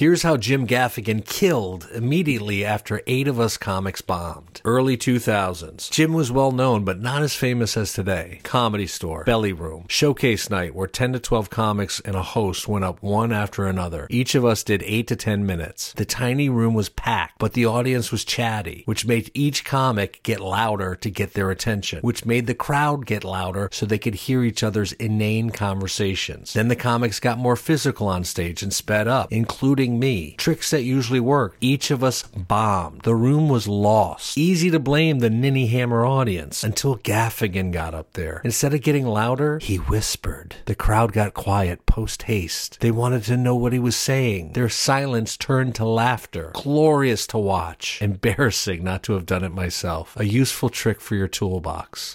Here's how Jim Gaffigan killed immediately after eight of us comics bombed. Early 2000s. Jim was well known, but not as famous as today. Comedy Store, Belly Room, Showcase Night, where 10 to 12 comics and a host went up one after another. Each of us did 8 to 10 minutes. The tiny room was packed, but the audience was chatty, which made each comic get louder to get their attention, which made the crowd get louder so they could hear each other's inane conversations. Then the comics got more physical on stage and sped up, including me. Tricks that usually work. Each of us bombed. The room was lost. Easy to blame the Ninny Hammer audience until Gaffigan got up there. Instead of getting louder, he whispered. The crowd got quiet post haste. They wanted to know what he was saying. Their silence turned to laughter. Glorious to watch. Embarrassing not to have done it myself. A useful trick for your toolbox.